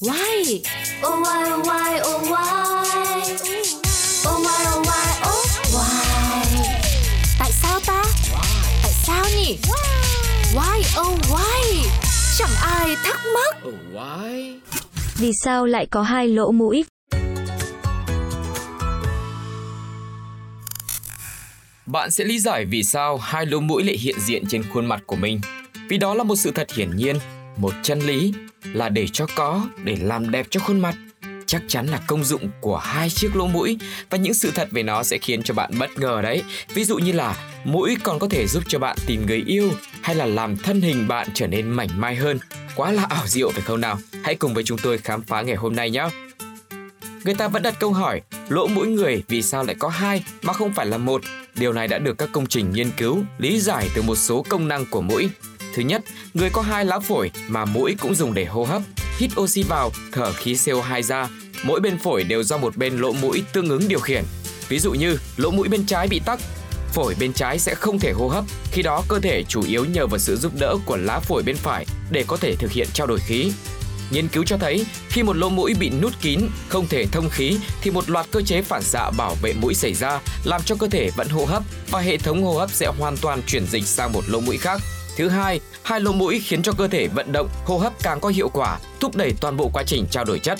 Why? Oh why oh why oh why Oh why oh why oh why Tại sao ta? Tại sao nhỉ? Why oh why? Chẳng ai thắc mắc. Oh, why? Vì sao lại có hai lỗ mũi? Bạn sẽ lý giải vì sao hai lỗ mũi lại hiện diện trên khuôn mặt của mình. Vì đó là một sự thật hiển nhiên, một chân lý là để cho có, để làm đẹp cho khuôn mặt. Chắc chắn là công dụng của hai chiếc lỗ mũi và những sự thật về nó sẽ khiến cho bạn bất ngờ đấy. Ví dụ như là mũi còn có thể giúp cho bạn tìm người yêu hay là làm thân hình bạn trở nên mảnh mai hơn. Quá là ảo diệu phải không nào? Hãy cùng với chúng tôi khám phá ngày hôm nay nhé. Người ta vẫn đặt câu hỏi, lỗ mũi người vì sao lại có hai mà không phải là một? Điều này đã được các công trình nghiên cứu, lý giải từ một số công năng của mũi. Thứ nhất, người có hai lá phổi mà mũi cũng dùng để hô hấp, hít oxy vào, thở khí CO2 ra. Mỗi bên phổi đều do một bên lỗ mũi tương ứng điều khiển. Ví dụ như lỗ mũi bên trái bị tắc, phổi bên trái sẽ không thể hô hấp, khi đó cơ thể chủ yếu nhờ vào sự giúp đỡ của lá phổi bên phải để có thể thực hiện trao đổi khí. Nghiên cứu cho thấy, khi một lỗ mũi bị nút kín, không thể thông khí thì một loạt cơ chế phản xạ bảo vệ mũi xảy ra, làm cho cơ thể vẫn hô hấp và hệ thống hô hấp sẽ hoàn toàn chuyển dịch sang một lỗ mũi khác. Thứ hai, hai lỗ mũi khiến cho cơ thể vận động, hô hấp càng có hiệu quả, thúc đẩy toàn bộ quá trình trao đổi chất.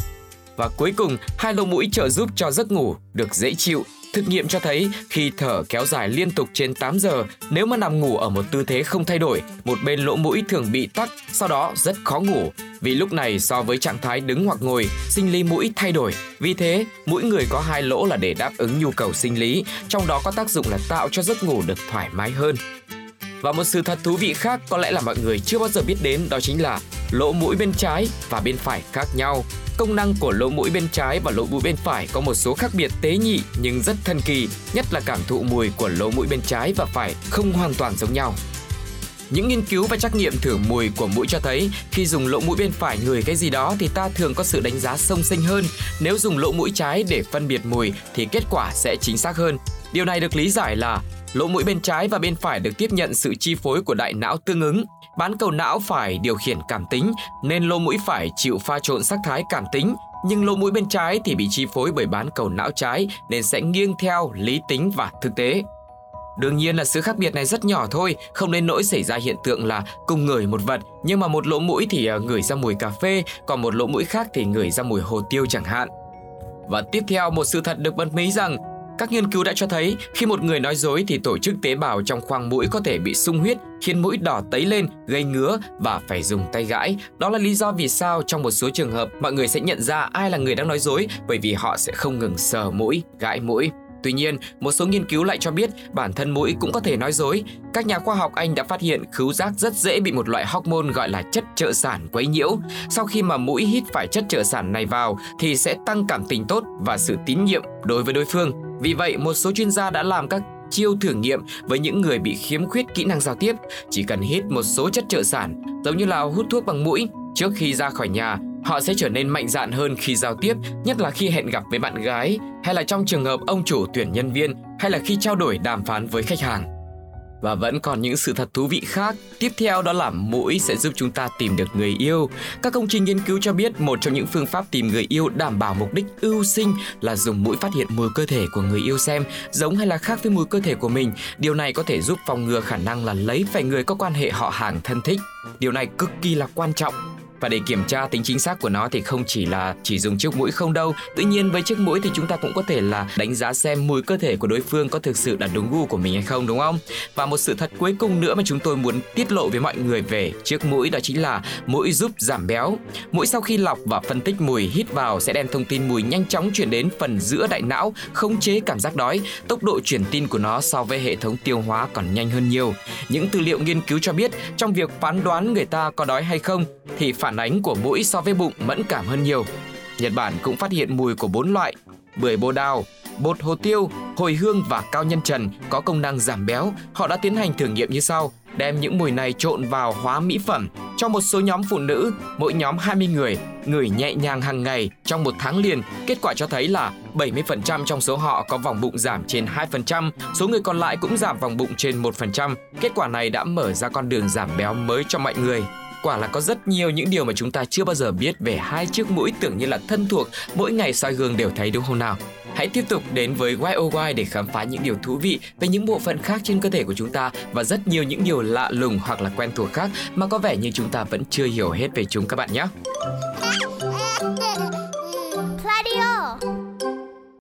Và cuối cùng, hai lỗ mũi trợ giúp cho giấc ngủ được dễ chịu. Thực nghiệm cho thấy khi thở kéo dài liên tục trên 8 giờ, nếu mà nằm ngủ ở một tư thế không thay đổi, một bên lỗ mũi thường bị tắc, sau đó rất khó ngủ. Vì lúc này so với trạng thái đứng hoặc ngồi, sinh lý mũi thay đổi. Vì thế, mũi người có hai lỗ là để đáp ứng nhu cầu sinh lý, trong đó có tác dụng là tạo cho giấc ngủ được thoải mái hơn. Và một sự thật thú vị khác có lẽ là mọi người chưa bao giờ biết đến đó chính là lỗ mũi bên trái và bên phải khác nhau. Công năng của lỗ mũi bên trái và lỗ mũi bên phải có một số khác biệt tế nhị nhưng rất thần kỳ, nhất là cảm thụ mùi của lỗ mũi bên trái và phải không hoàn toàn giống nhau. Những nghiên cứu và trắc nghiệm thử mùi của mũi cho thấy khi dùng lỗ mũi bên phải ngửi cái gì đó thì ta thường có sự đánh giá sông sinh hơn. Nếu dùng lỗ mũi trái để phân biệt mùi thì kết quả sẽ chính xác hơn. Điều này được lý giải là lỗ mũi bên trái và bên phải được tiếp nhận sự chi phối của đại não tương ứng. Bán cầu não phải điều khiển cảm tính nên lỗ mũi phải chịu pha trộn sắc thái cảm tính nhưng lỗ mũi bên trái thì bị chi phối bởi bán cầu não trái nên sẽ nghiêng theo lý tính và thực tế. Đương nhiên là sự khác biệt này rất nhỏ thôi, không nên nỗi xảy ra hiện tượng là cùng ngửi một vật, nhưng mà một lỗ mũi thì ờ, ngửi ra mùi cà phê, còn một lỗ mũi khác thì ngửi ra mùi hồ tiêu chẳng hạn. Và tiếp theo một sự thật được bật mí rằng các nghiên cứu đã cho thấy khi một người nói dối thì tổ chức tế bào trong khoang mũi có thể bị sung huyết, khiến mũi đỏ tấy lên, gây ngứa và phải dùng tay gãi. Đó là lý do vì sao trong một số trường hợp mọi người sẽ nhận ra ai là người đang nói dối bởi vì họ sẽ không ngừng sờ mũi, gãi mũi. Tuy nhiên, một số nghiên cứu lại cho biết bản thân mũi cũng có thể nói dối. Các nhà khoa học Anh đã phát hiện khứu giác rất dễ bị một loại hormone gọi là chất trợ sản quấy nhiễu. Sau khi mà mũi hít phải chất trợ sản này vào thì sẽ tăng cảm tình tốt và sự tín nhiệm đối với đối phương. Vì vậy, một số chuyên gia đã làm các chiêu thử nghiệm với những người bị khiếm khuyết kỹ năng giao tiếp. Chỉ cần hít một số chất trợ sản, giống như là hút thuốc bằng mũi, trước khi ra khỏi nhà họ sẽ trở nên mạnh dạn hơn khi giao tiếp, nhất là khi hẹn gặp với bạn gái, hay là trong trường hợp ông chủ tuyển nhân viên, hay là khi trao đổi đàm phán với khách hàng. Và vẫn còn những sự thật thú vị khác. Tiếp theo đó là mũi sẽ giúp chúng ta tìm được người yêu. Các công trình nghiên cứu cho biết một trong những phương pháp tìm người yêu đảm bảo mục đích ưu sinh là dùng mũi phát hiện mùi cơ thể của người yêu xem giống hay là khác với mùi cơ thể của mình. Điều này có thể giúp phòng ngừa khả năng là lấy phải người có quan hệ họ hàng thân thích. Điều này cực kỳ là quan trọng và để kiểm tra tính chính xác của nó thì không chỉ là chỉ dùng chiếc mũi không đâu. Tuy nhiên với chiếc mũi thì chúng ta cũng có thể là đánh giá xem mùi cơ thể của đối phương có thực sự là đúng gu của mình hay không đúng không? Và một sự thật cuối cùng nữa mà chúng tôi muốn tiết lộ với mọi người về chiếc mũi đó chính là mũi giúp giảm béo. Mũi sau khi lọc và phân tích mùi hít vào sẽ đem thông tin mùi nhanh chóng chuyển đến phần giữa đại não, khống chế cảm giác đói. Tốc độ truyền tin của nó so với hệ thống tiêu hóa còn nhanh hơn nhiều. Những tư liệu nghiên cứu cho biết trong việc phán đoán người ta có đói hay không thì phải phản ánh của mũi so với bụng mẫn cảm hơn nhiều. Nhật Bản cũng phát hiện mùi của bốn loại bưởi bồ đào, bột hồ tiêu, hồi hương và cao nhân trần có công năng giảm béo. Họ đã tiến hành thử nghiệm như sau: đem những mùi này trộn vào hóa mỹ phẩm cho một số nhóm phụ nữ, mỗi nhóm 20 người, ngửi nhẹ nhàng hàng ngày trong một tháng liền. Kết quả cho thấy là 70% trong số họ có vòng bụng giảm trên 2%, số người còn lại cũng giảm vòng bụng trên 1%. Kết quả này đã mở ra con đường giảm béo mới cho mọi người. Quả là có rất nhiều những điều mà chúng ta chưa bao giờ biết về hai chiếc mũi tưởng như là thân thuộc, mỗi ngày soi gương đều thấy đúng không nào? Hãy tiếp tục đến với YOY để khám phá những điều thú vị về những bộ phận khác trên cơ thể của chúng ta và rất nhiều những điều lạ lùng hoặc là quen thuộc khác mà có vẻ như chúng ta vẫn chưa hiểu hết về chúng các bạn nhé.